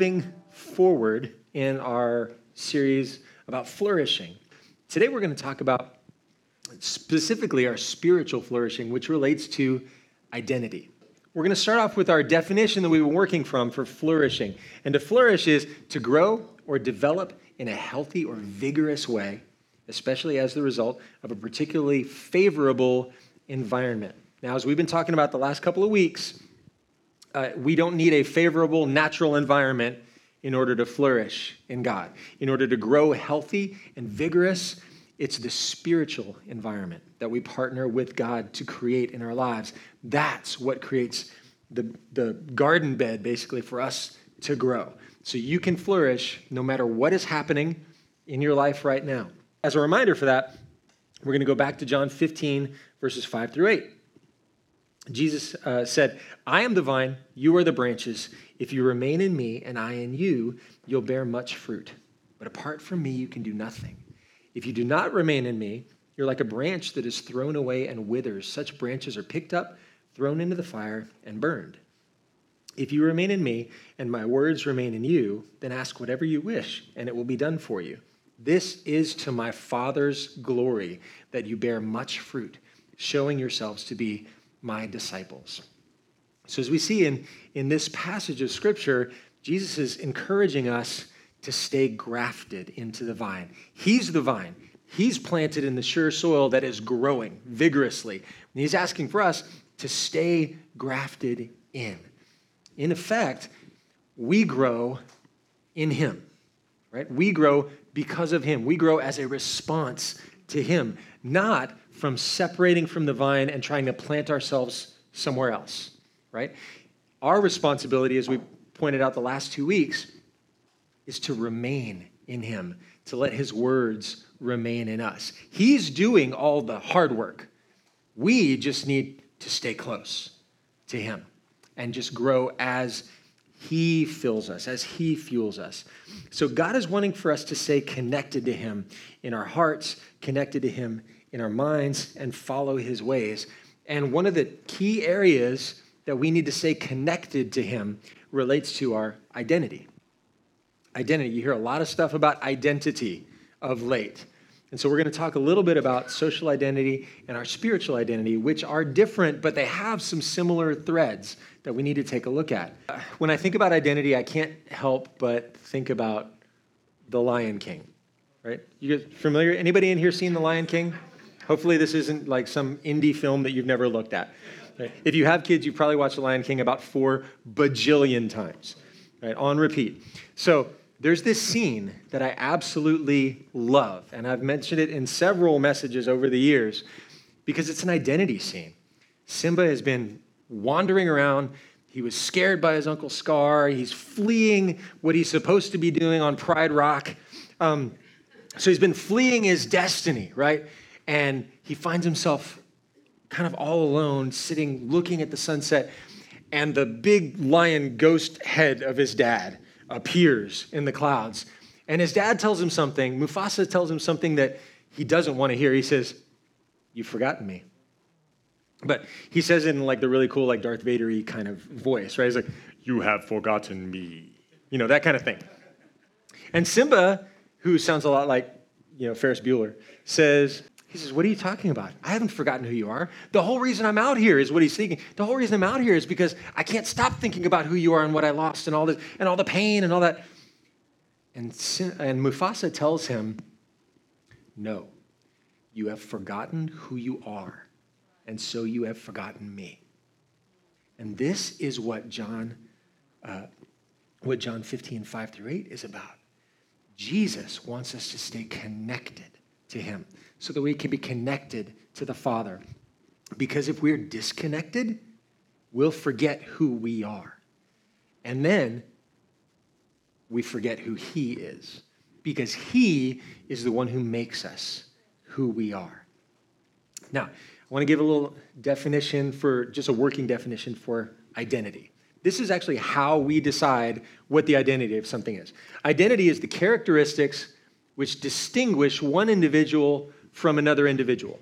moving forward in our series about flourishing. Today we're going to talk about specifically our spiritual flourishing, which relates to identity. We're going to start off with our definition that we've been working from for flourishing. And to flourish is to grow or develop in a healthy or vigorous way, especially as the result of a particularly favorable environment. Now, as we've been talking about the last couple of weeks, uh, we don't need a favorable natural environment in order to flourish in God. In order to grow healthy and vigorous, it's the spiritual environment that we partner with God to create in our lives. That's what creates the, the garden bed, basically, for us to grow. So you can flourish no matter what is happening in your life right now. As a reminder for that, we're going to go back to John 15, verses 5 through 8. Jesus uh, said, I am the vine, you are the branches. If you remain in me and I in you, you'll bear much fruit. But apart from me, you can do nothing. If you do not remain in me, you're like a branch that is thrown away and withers. Such branches are picked up, thrown into the fire, and burned. If you remain in me and my words remain in you, then ask whatever you wish, and it will be done for you. This is to my Father's glory that you bear much fruit, showing yourselves to be my disciples. So, as we see in, in this passage of Scripture, Jesus is encouraging us to stay grafted into the vine. He's the vine, He's planted in the sure soil that is growing vigorously. And He's asking for us to stay grafted in. In effect, we grow in Him, right? We grow because of Him. We grow as a response to Him, not from separating from the vine and trying to plant ourselves somewhere else, right? Our responsibility, as we pointed out the last two weeks, is to remain in Him, to let His words remain in us. He's doing all the hard work. We just need to stay close to Him and just grow as He fills us, as He fuels us. So God is wanting for us to stay connected to Him in our hearts, connected to Him in our minds and follow his ways. And one of the key areas that we need to stay connected to him relates to our identity. Identity. You hear a lot of stuff about identity of late. And so we're going to talk a little bit about social identity and our spiritual identity, which are different, but they have some similar threads that we need to take a look at. When I think about identity, I can't help but think about The Lion King, right? You guys familiar? Anybody in here seen The Lion King? Hopefully, this isn't like some indie film that you've never looked at. Right? If you have kids, you probably watched The Lion King about four bajillion times, right? On repeat. So there's this scene that I absolutely love, and I've mentioned it in several messages over the years because it's an identity scene. Simba has been wandering around. He was scared by his uncle Scar. He's fleeing what he's supposed to be doing on Pride Rock. Um, so he's been fleeing his destiny, right? And he finds himself kind of all alone, sitting looking at the sunset, and the big lion ghost head of his dad appears in the clouds. And his dad tells him something, Mufasa tells him something that he doesn't want to hear. He says, You've forgotten me. But he says in like the really cool, like Darth Vader kind of voice, right? He's like, You have forgotten me. You know, that kind of thing. And Simba, who sounds a lot like, you know, Ferris Bueller, says, he says, What are you talking about? I haven't forgotten who you are. The whole reason I'm out here is what he's thinking. The whole reason I'm out here is because I can't stop thinking about who you are and what I lost and all this and all the pain and all that. And, and Mufasa tells him, No, you have forgotten who you are, and so you have forgotten me. And this is what John, uh, what John 15, 5 through 8 is about. Jesus wants us to stay connected to him so that we can be connected to the Father. Because if we're disconnected, we'll forget who we are. And then we forget who He is, because He is the one who makes us who we are. Now, I want to give a little definition for just a working definition for identity. This is actually how we decide what the identity of something is. Identity is the characteristics which distinguish one individual from another individual.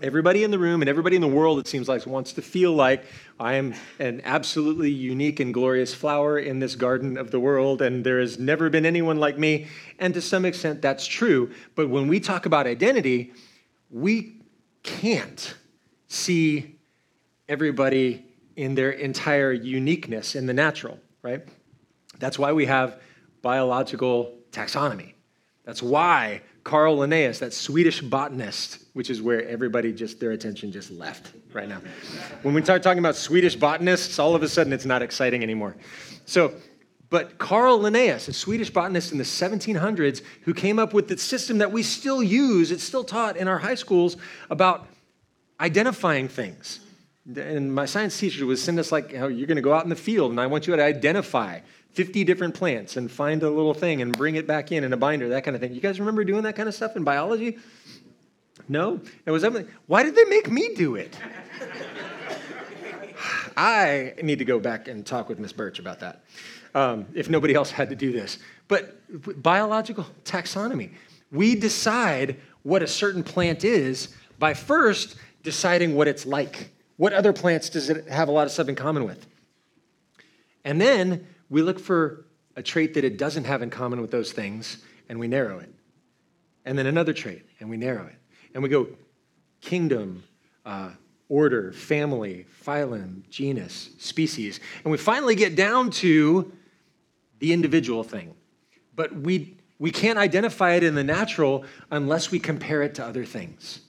Everybody in the room and everybody in the world, it seems like, wants to feel like I am an absolutely unique and glorious flower in this garden of the world, and there has never been anyone like me. And to some extent, that's true. But when we talk about identity, we can't see everybody in their entire uniqueness in the natural, right? That's why we have biological taxonomy. That's why Carl Linnaeus, that Swedish botanist, which is where everybody just, their attention just left right now. When we start talking about Swedish botanists, all of a sudden it's not exciting anymore. So, but Carl Linnaeus, a Swedish botanist in the 1700s, who came up with the system that we still use, it's still taught in our high schools about identifying things. And my science teacher would send us like, you're going to go out in the field, and I want you to identify 50 different plants and find a little thing and bring it back in in a binder, that kind of thing. You guys remember doing that kind of stuff in biology? No? It was why did they make me do it? I need to go back and talk with Miss Birch about that. Um, if nobody else had to do this. But biological taxonomy, we decide what a certain plant is by first deciding what it's like. What other plants does it have a lot of stuff in common with? And then we look for a trait that it doesn't have in common with those things, and we narrow it. And then another trait, and we narrow it. And we go kingdom, uh, order, family, phylum, genus, species. And we finally get down to the individual thing. But we, we can't identify it in the natural unless we compare it to other things.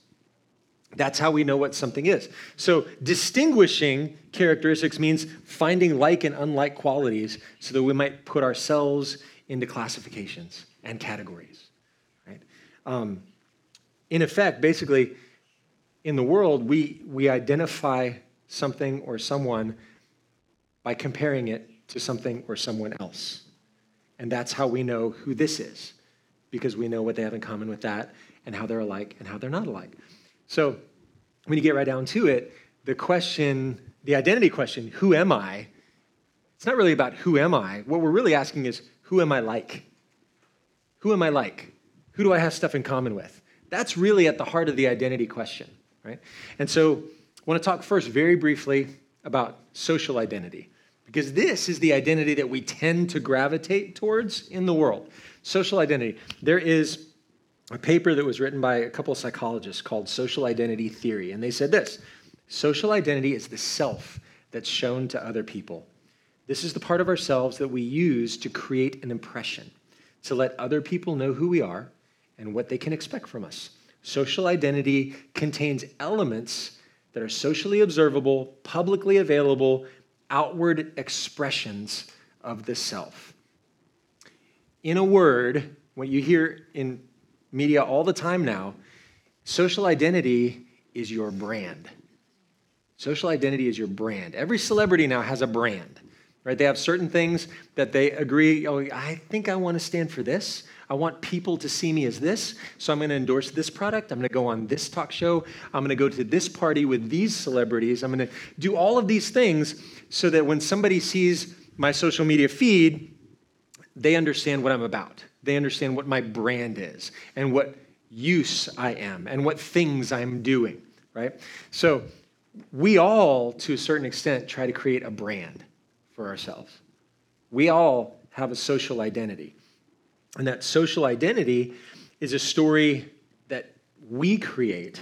That's how we know what something is. So, distinguishing characteristics means finding like and unlike qualities so that we might put ourselves into classifications and categories. Right? Um, in effect, basically, in the world, we, we identify something or someone by comparing it to something or someone else. And that's how we know who this is, because we know what they have in common with that and how they're alike and how they're not alike. So when you get right down to it, the question, the identity question, who am I? It's not really about who am I. What we're really asking is, who am I like? Who am I like? Who do I have stuff in common with? That's really at the heart of the identity question, right? And so I want to talk first very briefly about social identity, because this is the identity that we tend to gravitate towards in the world. Social identity. There is a paper that was written by a couple of psychologists called Social Identity Theory. And they said this social identity is the self that's shown to other people. This is the part of ourselves that we use to create an impression, to let other people know who we are and what they can expect from us. Social identity contains elements that are socially observable, publicly available, outward expressions of the self. In a word, what you hear in media all the time now, social identity is your brand. Social identity is your brand. Every celebrity now has a brand, right? They have certain things that they agree, oh, I think I want to stand for this. I want people to see me as this, so I'm going to endorse this product. I'm going to go on this talk show. I'm going to go to this party with these celebrities. I'm going to do all of these things so that when somebody sees my social media feed, they understand what I'm about. They understand what my brand is and what use I am and what things I'm doing, right? So we all, to a certain extent, try to create a brand for ourselves. We all have a social identity. And that social identity is a story that we create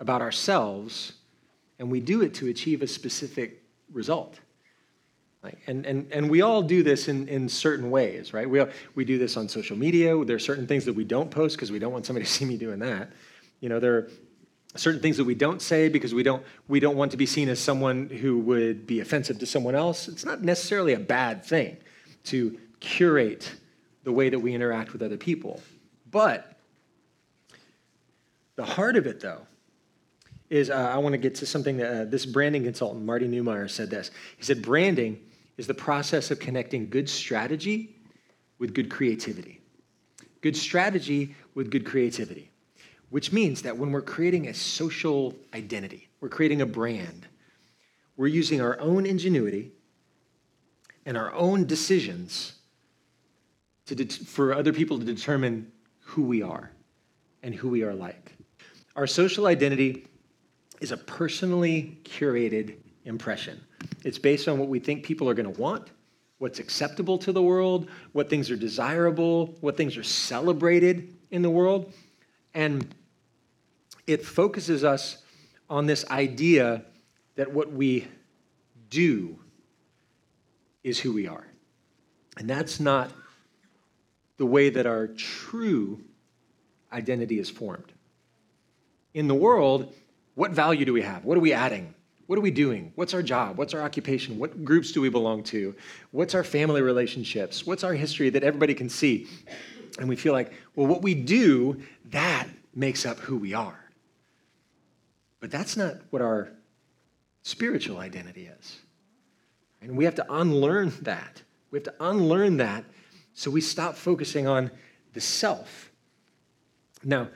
about ourselves, and we do it to achieve a specific result. Like, and, and, and we all do this in, in certain ways, right? We, all, we do this on social media. There are certain things that we don't post because we don't want somebody to see me doing that. You know, there are certain things that we don't say because we don't, we don't want to be seen as someone who would be offensive to someone else. It's not necessarily a bad thing to curate the way that we interact with other people. But the heart of it, though, is uh, I want to get to something that uh, this branding consultant, Marty Neumeier, said this. He said, Branding is the process of connecting good strategy with good creativity. Good strategy with good creativity, which means that when we're creating a social identity, we're creating a brand, we're using our own ingenuity and our own decisions to det- for other people to determine who we are and who we are like. Our social identity is a personally curated impression. It's based on what we think people are going to want, what's acceptable to the world, what things are desirable, what things are celebrated in the world. And it focuses us on this idea that what we do is who we are. And that's not the way that our true identity is formed. In the world, what value do we have? What are we adding? What are we doing? What's our job? What's our occupation? What groups do we belong to? What's our family relationships? What's our history that everybody can see? And we feel like, well, what we do, that makes up who we are. But that's not what our spiritual identity is. And we have to unlearn that. We have to unlearn that so we stop focusing on the self. Now, I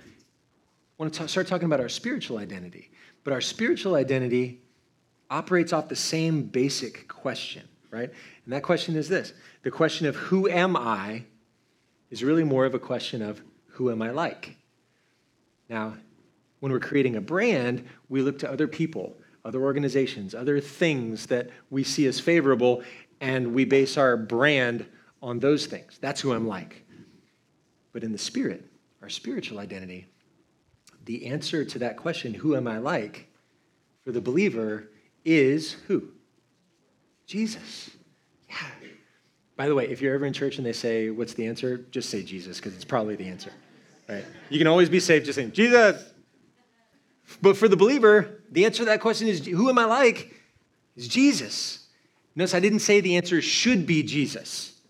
want to start talking about our spiritual identity. But our spiritual identity operates off the same basic question, right? And that question is this the question of who am I is really more of a question of who am I like? Now, when we're creating a brand, we look to other people, other organizations, other things that we see as favorable, and we base our brand on those things. That's who I'm like. But in the spirit, our spiritual identity, the answer to that question, who am I like, for the believer is who? Jesus. Yeah. By the way, if you're ever in church and they say, What's the answer? Just say Jesus, because it's probably the answer. Right? You can always be safe just saying, Jesus. But for the believer, the answer to that question is who am I like? Is Jesus. Notice I didn't say the answer should be Jesus.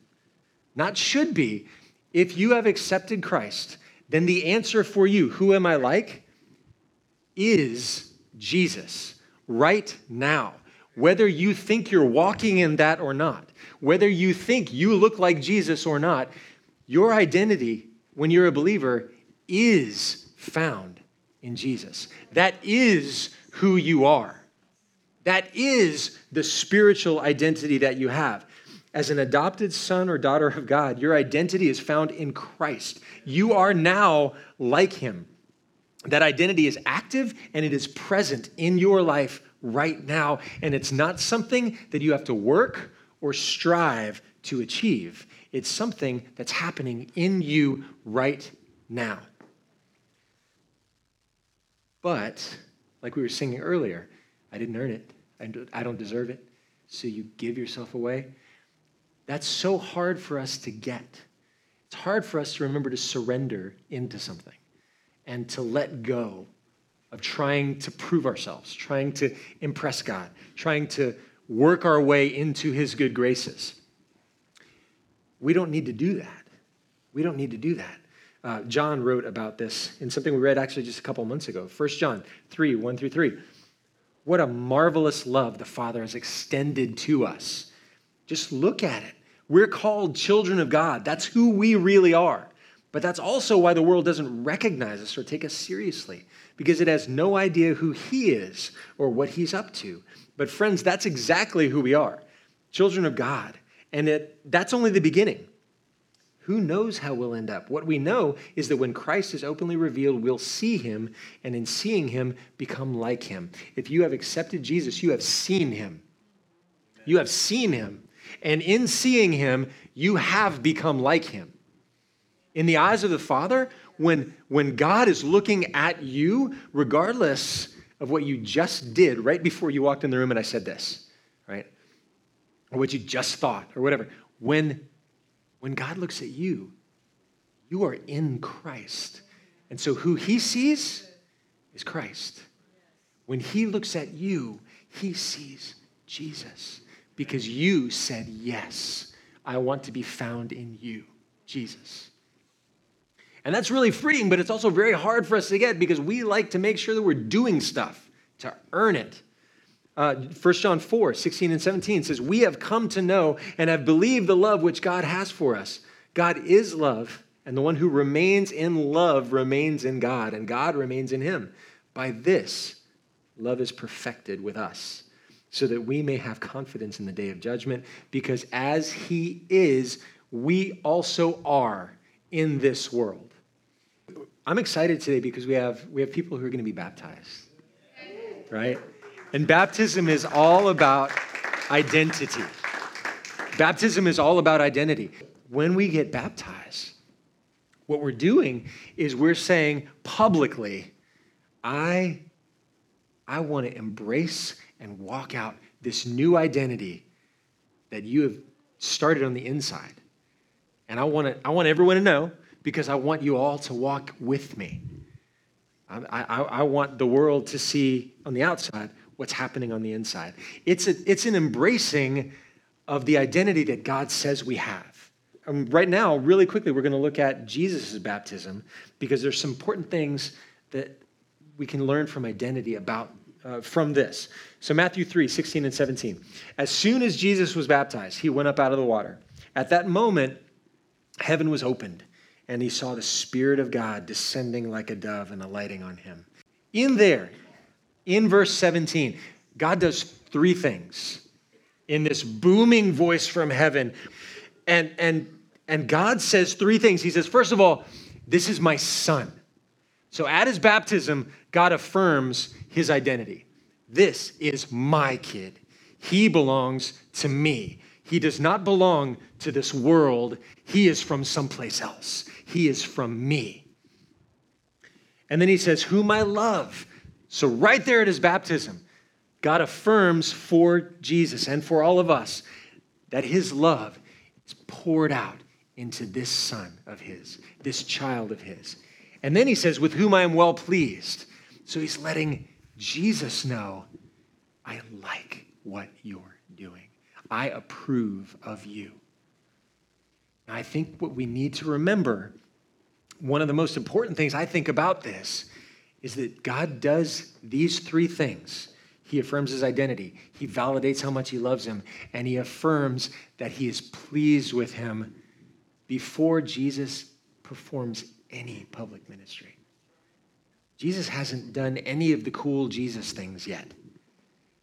Not should be. If you have accepted Christ, then the answer for you, who am I like, is Jesus right now. Whether you think you're walking in that or not, whether you think you look like Jesus or not, your identity when you're a believer is found in Jesus. That is who you are. That is the spiritual identity that you have. As an adopted son or daughter of God, your identity is found in Christ. You are now like him. That identity is active and it is present in your life right now. And it's not something that you have to work or strive to achieve, it's something that's happening in you right now. But, like we were singing earlier, I didn't earn it. I don't deserve it. So you give yourself away. That's so hard for us to get. It's hard for us to remember to surrender into something and to let go of trying to prove ourselves, trying to impress God, trying to work our way into His good graces. We don't need to do that. We don't need to do that. Uh, John wrote about this in something we read actually just a couple months ago 1 John 3 1 through 3. What a marvelous love the Father has extended to us. Just look at it. We're called children of God. That's who we really are. But that's also why the world doesn't recognize us or take us seriously, because it has no idea who He is or what He's up to. But, friends, that's exactly who we are children of God. And it, that's only the beginning. Who knows how we'll end up? What we know is that when Christ is openly revealed, we'll see him, and in seeing him, become like him. If you have accepted Jesus, you have seen him. You have seen him. And in seeing him, you have become like him. In the eyes of the Father, when, when God is looking at you, regardless of what you just did right before you walked in the room and I said this, right? Or what you just thought, or whatever, when, when God looks at you, you are in Christ. And so who he sees is Christ. When he looks at you, he sees Jesus because you said, Yes, I want to be found in you, Jesus. And that's really freeing, but it's also very hard for us to get because we like to make sure that we're doing stuff to earn it. Uh, 1 John 4, 16 and 17 says, We have come to know and have believed the love which God has for us. God is love, and the one who remains in love remains in God, and God remains in him. By this, love is perfected with us, so that we may have confidence in the day of judgment, because as he is, we also are in this world. I'm excited today because we have, we have people who are going to be baptized. right? And baptism is all about identity. Baptism is all about identity. When we get baptized, what we're doing is we're saying publicly, I, I want to embrace and walk out this new identity that you have started on the inside. And I want, to, I want everyone to know because I want you all to walk with me. I, I, I want the world to see on the outside what's happening on the inside. It's, a, it's an embracing of the identity that God says we have. Um, right now, really quickly, we're going to look at Jesus' baptism because there's some important things that we can learn from identity about uh, from this. So, Matthew 3 16 and 17. As soon as Jesus was baptized, he went up out of the water. At that moment, heaven was opened, and he saw the Spirit of God descending like a dove and alighting on him. In there, in verse 17, God does three things in this booming voice from heaven. And, and, and God says three things. He says, first of all, this is my son. So at his baptism, God affirms his identity. This is my kid. He belongs to me. He does not belong to this world. He is from someplace else. He is from me. And then he says, Whom I love. So, right there at his baptism, God affirms for Jesus and for all of us that his love is poured out into this son of his, this child of his. And then he says, With whom I am well pleased. So he's letting Jesus know, I like what you're doing. I approve of you. And I think what we need to remember, one of the most important things I think about this is that God does these three things. He affirms his identity, he validates how much he loves him, and he affirms that he is pleased with him before Jesus performs any public ministry. Jesus hasn't done any of the cool Jesus things yet.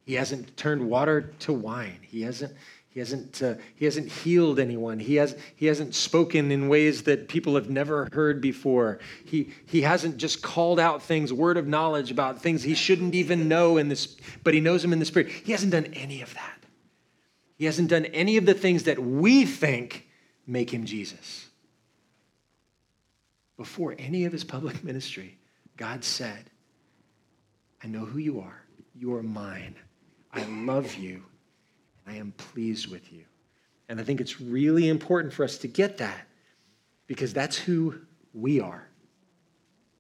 He hasn't turned water to wine. He hasn't he hasn't, uh, he hasn't healed anyone. He, has, he hasn't spoken in ways that people have never heard before. He, he hasn't just called out things, word of knowledge about things he shouldn't even know in this, but he knows them in the spirit. He hasn't done any of that. He hasn't done any of the things that we think make him Jesus. Before any of his public ministry, God said, I know who you are. You are mine. I love you and I am pleased with you. And I think it's really important for us to get that because that's who we are.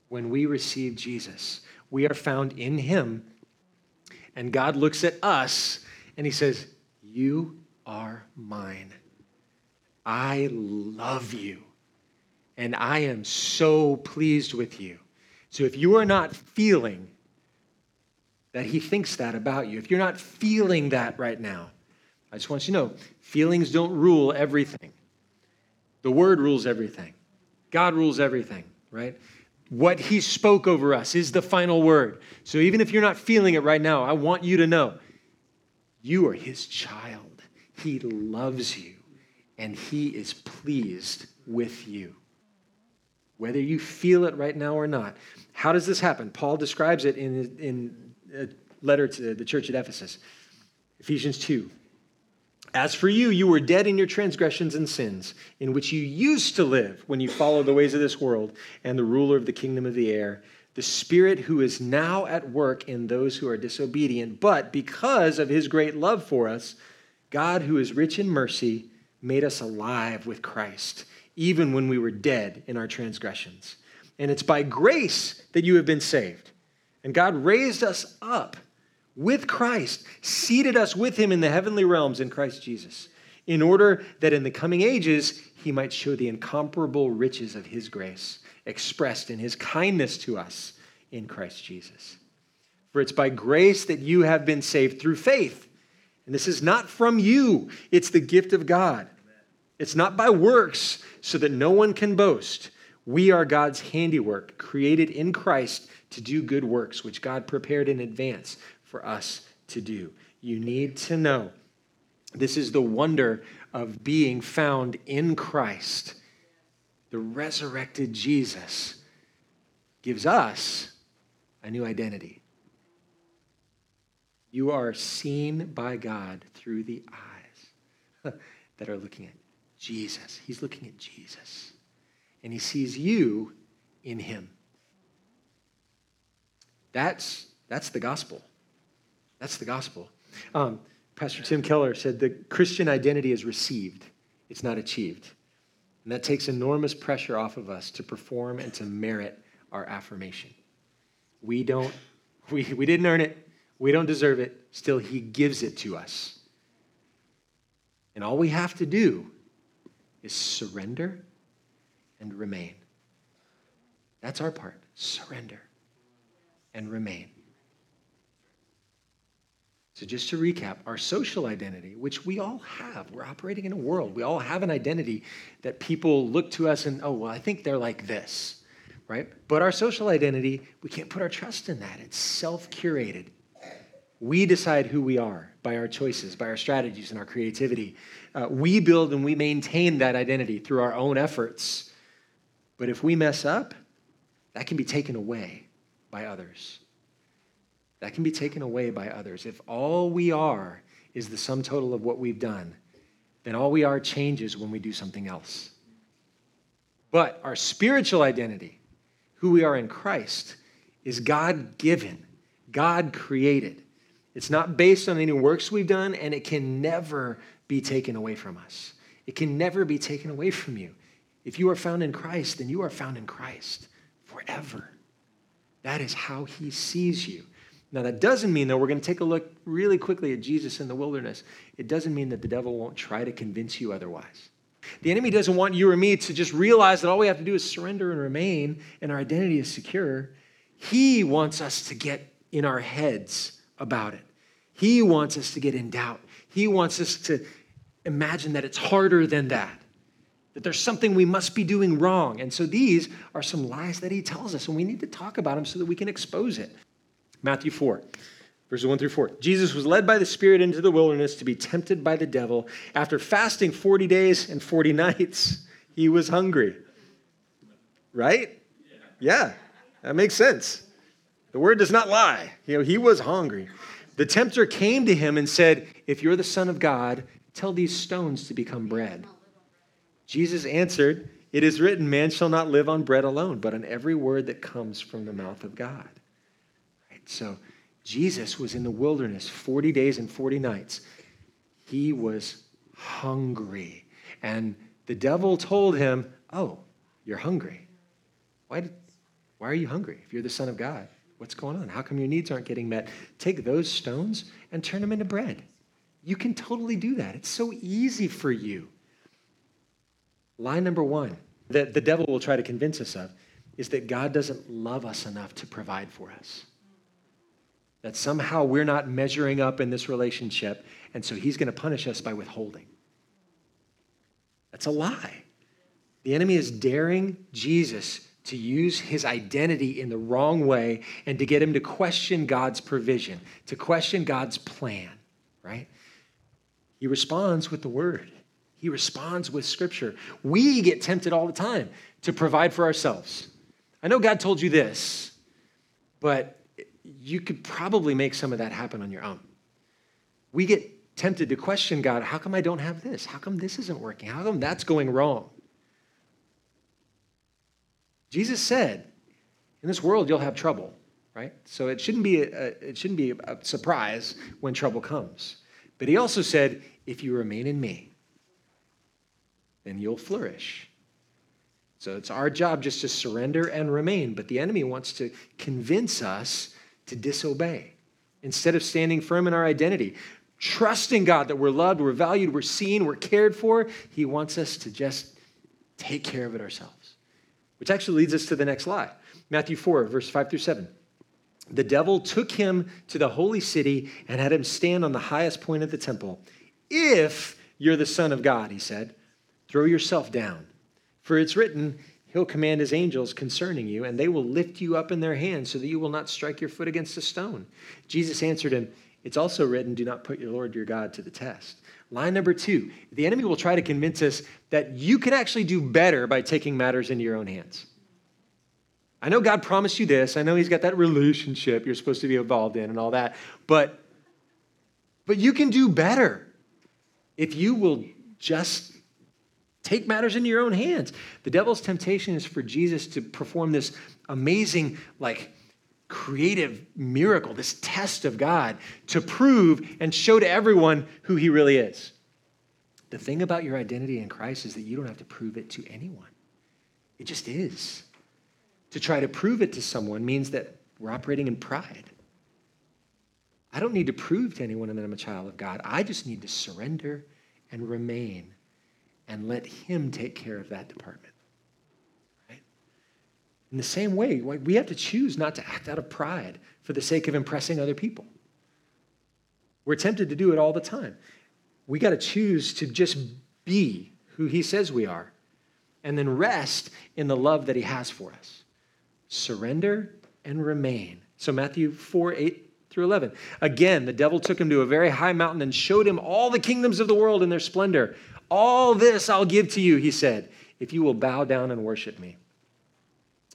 When we receive Jesus, we are found in Him, and God looks at us and He says, You are mine. I love you, and I am so pleased with you. So if you are not feeling that He thinks that about you, if you're not feeling that right now, I just want you to know feelings don't rule everything. The word rules everything. God rules everything, right? What he spoke over us is the final word. So even if you're not feeling it right now, I want you to know you are his child. He loves you and he is pleased with you. Whether you feel it right now or not. How does this happen? Paul describes it in, in Uh, letter to the church at Ephesus. Ephesians 2, as for you, you were dead in your transgressions and sins, in which you used to live when you followed the ways of this world and the ruler of the kingdom of the air, the Spirit who is now at work in those who are disobedient. But because of his great love for us, God, who is rich in mercy, made us alive with Christ, even when we were dead in our transgressions. And it's by grace that you have been saved. And God raised us up with Christ, seated us with him in the heavenly realms in Christ Jesus, in order that in the coming ages he might show the incomparable riches of his grace expressed in his kindness to us in Christ Jesus. For it's by grace that you have been saved through faith. And this is not from you, it's the gift of God. It's not by works, so that no one can boast. We are God's handiwork, created in Christ to do good works, which God prepared in advance for us to do. You need to know this is the wonder of being found in Christ. The resurrected Jesus gives us a new identity. You are seen by God through the eyes that are looking at Jesus. He's looking at Jesus. And he sees you in him. That's, that's the gospel. That's the gospel. Um, Pastor Tim Keller said the Christian identity is received, it's not achieved. And that takes enormous pressure off of us to perform and to merit our affirmation. We don't, we, we didn't earn it, we don't deserve it, still, He gives it to us. And all we have to do is surrender and remain. That's our part surrender and remain. So, just to recap, our social identity, which we all have, we're operating in a world, we all have an identity that people look to us and, oh, well, I think they're like this, right? But our social identity, we can't put our trust in that. It's self curated. We decide who we are by our choices, by our strategies, and our creativity. Uh, we build and we maintain that identity through our own efforts. But if we mess up, that can be taken away by others. That can be taken away by others. If all we are is the sum total of what we've done, then all we are changes when we do something else. But our spiritual identity, who we are in Christ, is God given, God created. It's not based on any works we've done, and it can never be taken away from us. It can never be taken away from you. If you are found in Christ, then you are found in Christ forever. That is how he sees you. Now, that doesn't mean, though, we're going to take a look really quickly at Jesus in the wilderness. It doesn't mean that the devil won't try to convince you otherwise. The enemy doesn't want you or me to just realize that all we have to do is surrender and remain and our identity is secure. He wants us to get in our heads about it. He wants us to get in doubt. He wants us to imagine that it's harder than that, that there's something we must be doing wrong. And so these are some lies that he tells us, and we need to talk about them so that we can expose it. Matthew 4, verses 1 through 4. Jesus was led by the Spirit into the wilderness to be tempted by the devil. After fasting 40 days and 40 nights, he was hungry. Right? Yeah, that makes sense. The word does not lie. You know, he was hungry. The tempter came to him and said, If you're the Son of God, tell these stones to become bread. Jesus answered, It is written, Man shall not live on bread alone, but on every word that comes from the mouth of God. Right? So Jesus was in the wilderness 40 days and 40 nights. He was hungry. And the devil told him, Oh, you're hungry. Why, did, why are you hungry if you're the Son of God? What's going on? How come your needs aren't getting met? Take those stones and turn them into bread. You can totally do that. It's so easy for you. Line number one that the devil will try to convince us of is that God doesn't love us enough to provide for us that somehow we're not measuring up in this relationship, and so he's going to punish us by withholding. That's a lie. The enemy is daring Jesus to use his identity in the wrong way and to get him to question God's provision, to question God's plan, right? He responds with the word. He responds with scripture. We get tempted all the time to provide for ourselves. I know God told you this, but you could probably make some of that happen on your own. We get tempted to question God how come I don't have this? How come this isn't working? How come that's going wrong? Jesus said, in this world you'll have trouble, right? So it shouldn't be a, it shouldn't be a surprise when trouble comes. But he also said, if you remain in me, then you'll flourish. So it's our job just to surrender and remain. But the enemy wants to convince us to disobey instead of standing firm in our identity. Trusting God that we're loved, we're valued, we're seen, we're cared for, He wants us to just take care of it ourselves. Which actually leads us to the next lie Matthew 4, verse 5 through 7. The devil took him to the holy city and had him stand on the highest point of the temple. If you're the Son of God, he said, throw yourself down. For it's written, He'll command his angels concerning you, and they will lift you up in their hands so that you will not strike your foot against a stone. Jesus answered him, It's also written, Do not put your Lord your God to the test. Line number two the enemy will try to convince us that you can actually do better by taking matters into your own hands. I know God promised you this. I know He's got that relationship you're supposed to be involved in and all that. But But you can do better if you will just take matters into your own hands. The devil's temptation is for Jesus to perform this amazing, like, creative miracle, this test of God to prove and show to everyone who he really is. The thing about your identity in Christ is that you don't have to prove it to anyone. It just is. To try to prove it to someone means that we're operating in pride. I don't need to prove to anyone that I'm a child of God. I just need to surrender and remain and let Him take care of that department. Right? In the same way, we have to choose not to act out of pride for the sake of impressing other people. We're tempted to do it all the time. We got to choose to just be who He says we are and then rest in the love that He has for us. Surrender and remain. So, Matthew 4 8 through 11. Again, the devil took him to a very high mountain and showed him all the kingdoms of the world in their splendor. All this I'll give to you, he said, if you will bow down and worship me.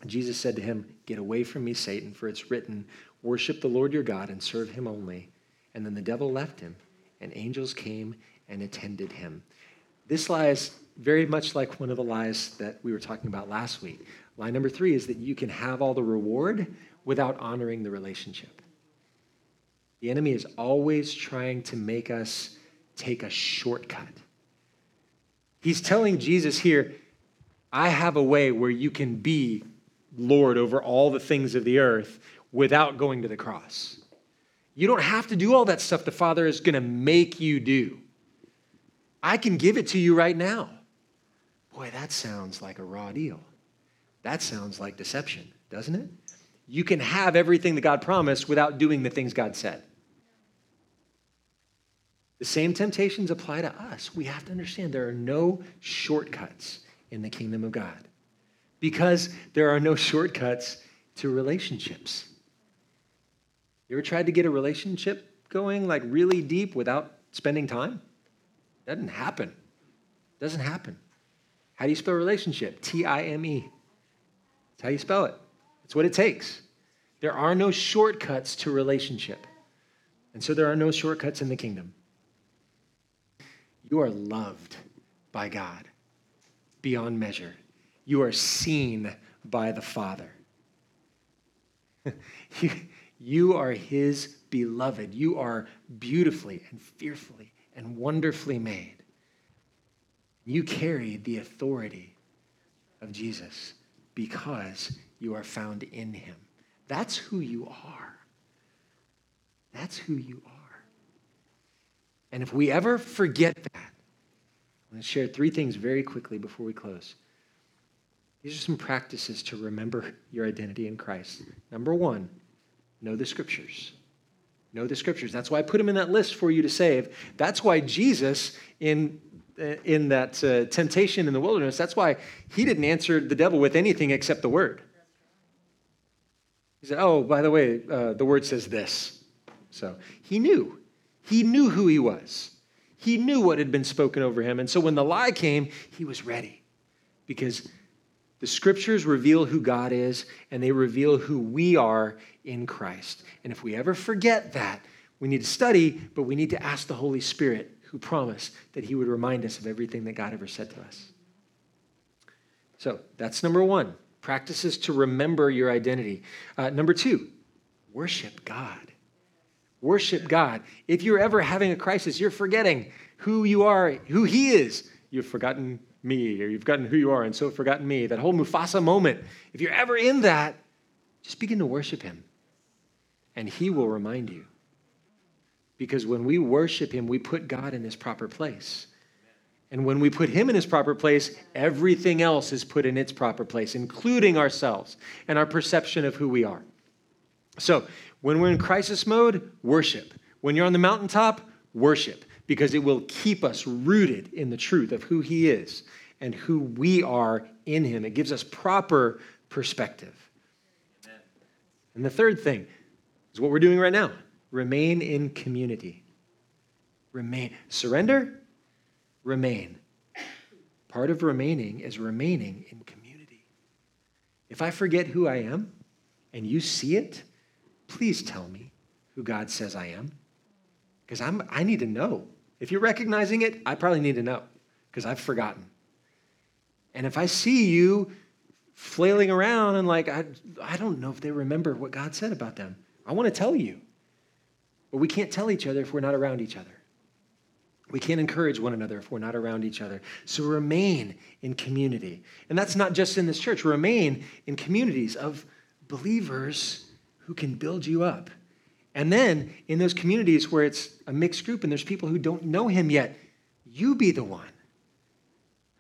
Jesus said to him, Get away from me, Satan, for it's written, Worship the Lord your God and serve him only. And then the devil left him, and angels came and attended him. This lie is very much like one of the lies that we were talking about last week. Lie number three is that you can have all the reward without honoring the relationship. The enemy is always trying to make us take a shortcut. He's telling Jesus here, I have a way where you can be Lord over all the things of the earth without going to the cross. You don't have to do all that stuff the Father is going to make you do. I can give it to you right now. Boy, that sounds like a raw deal. That sounds like deception, doesn't it? You can have everything that God promised without doing the things God said. The same temptations apply to us. We have to understand there are no shortcuts in the kingdom of God because there are no shortcuts to relationships. You ever tried to get a relationship going like really deep without spending time? Doesn't happen. Doesn't happen. How do you spell relationship? T I M E. That's how you spell it. That's what it takes. There are no shortcuts to relationship. And so there are no shortcuts in the kingdom. You are loved by God beyond measure. You are seen by the Father. you, you are His beloved. You are beautifully and fearfully and wonderfully made. You carry the authority of Jesus because you are found in Him. That's who you are. That's who you are. And if we ever forget that, I'm going to share three things very quickly before we close. These are some practices to remember your identity in Christ. Number one, know the scriptures. Know the scriptures. That's why I put them in that list for you to save. That's why Jesus, in, in that uh, temptation in the wilderness, that's why he didn't answer the devil with anything except the word. He said, Oh, by the way, uh, the word says this. So he knew. He knew who he was. He knew what had been spoken over him. And so when the lie came, he was ready because the scriptures reveal who God is and they reveal who we are in Christ. And if we ever forget that, we need to study, but we need to ask the Holy Spirit who promised that he would remind us of everything that God ever said to us. So that's number one practices to remember your identity. Uh, number two, worship God. Worship God. If you're ever having a crisis, you're forgetting who you are, who He is. You've forgotten me, or you've forgotten who you are, and so forgotten me. That whole Mufasa moment. If you're ever in that, just begin to worship Him, and He will remind you. Because when we worship Him, we put God in His proper place. And when we put Him in His proper place, everything else is put in its proper place, including ourselves and our perception of who we are. So, when we're in crisis mode, worship. When you're on the mountaintop, worship, because it will keep us rooted in the truth of who He is and who we are in Him. It gives us proper perspective. Amen. And the third thing is what we're doing right now remain in community. Remain. Surrender, remain. Part of remaining is remaining in community. If I forget who I am and you see it, please tell me who God says I am. Because I'm I need to know. If you're recognizing it, I probably need to know because I've forgotten. And if I see you flailing around and like, I, I don't know if they remember what God said about them, I want to tell you. But we can't tell each other if we're not around each other. We can't encourage one another if we're not around each other. So remain in community. And that's not just in this church, remain in communities of believers who can build you up. And then in those communities where it's a mixed group and there's people who don't know him yet, you be the one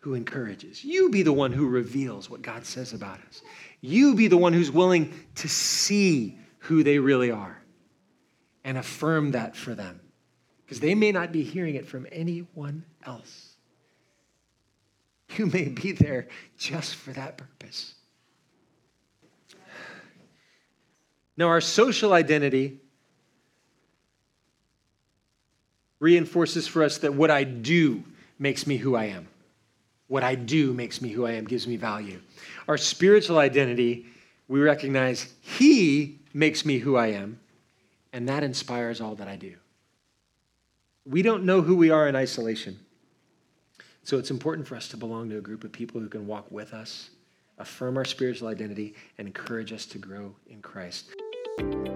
who encourages. You be the one who reveals what God says about us. You be the one who's willing to see who they really are and affirm that for them because they may not be hearing it from anyone else. You may be there just for that purpose. Now, our social identity reinforces for us that what I do makes me who I am. What I do makes me who I am, gives me value. Our spiritual identity, we recognize He makes me who I am, and that inspires all that I do. We don't know who we are in isolation. So it's important for us to belong to a group of people who can walk with us, affirm our spiritual identity, and encourage us to grow in Christ. Thank you.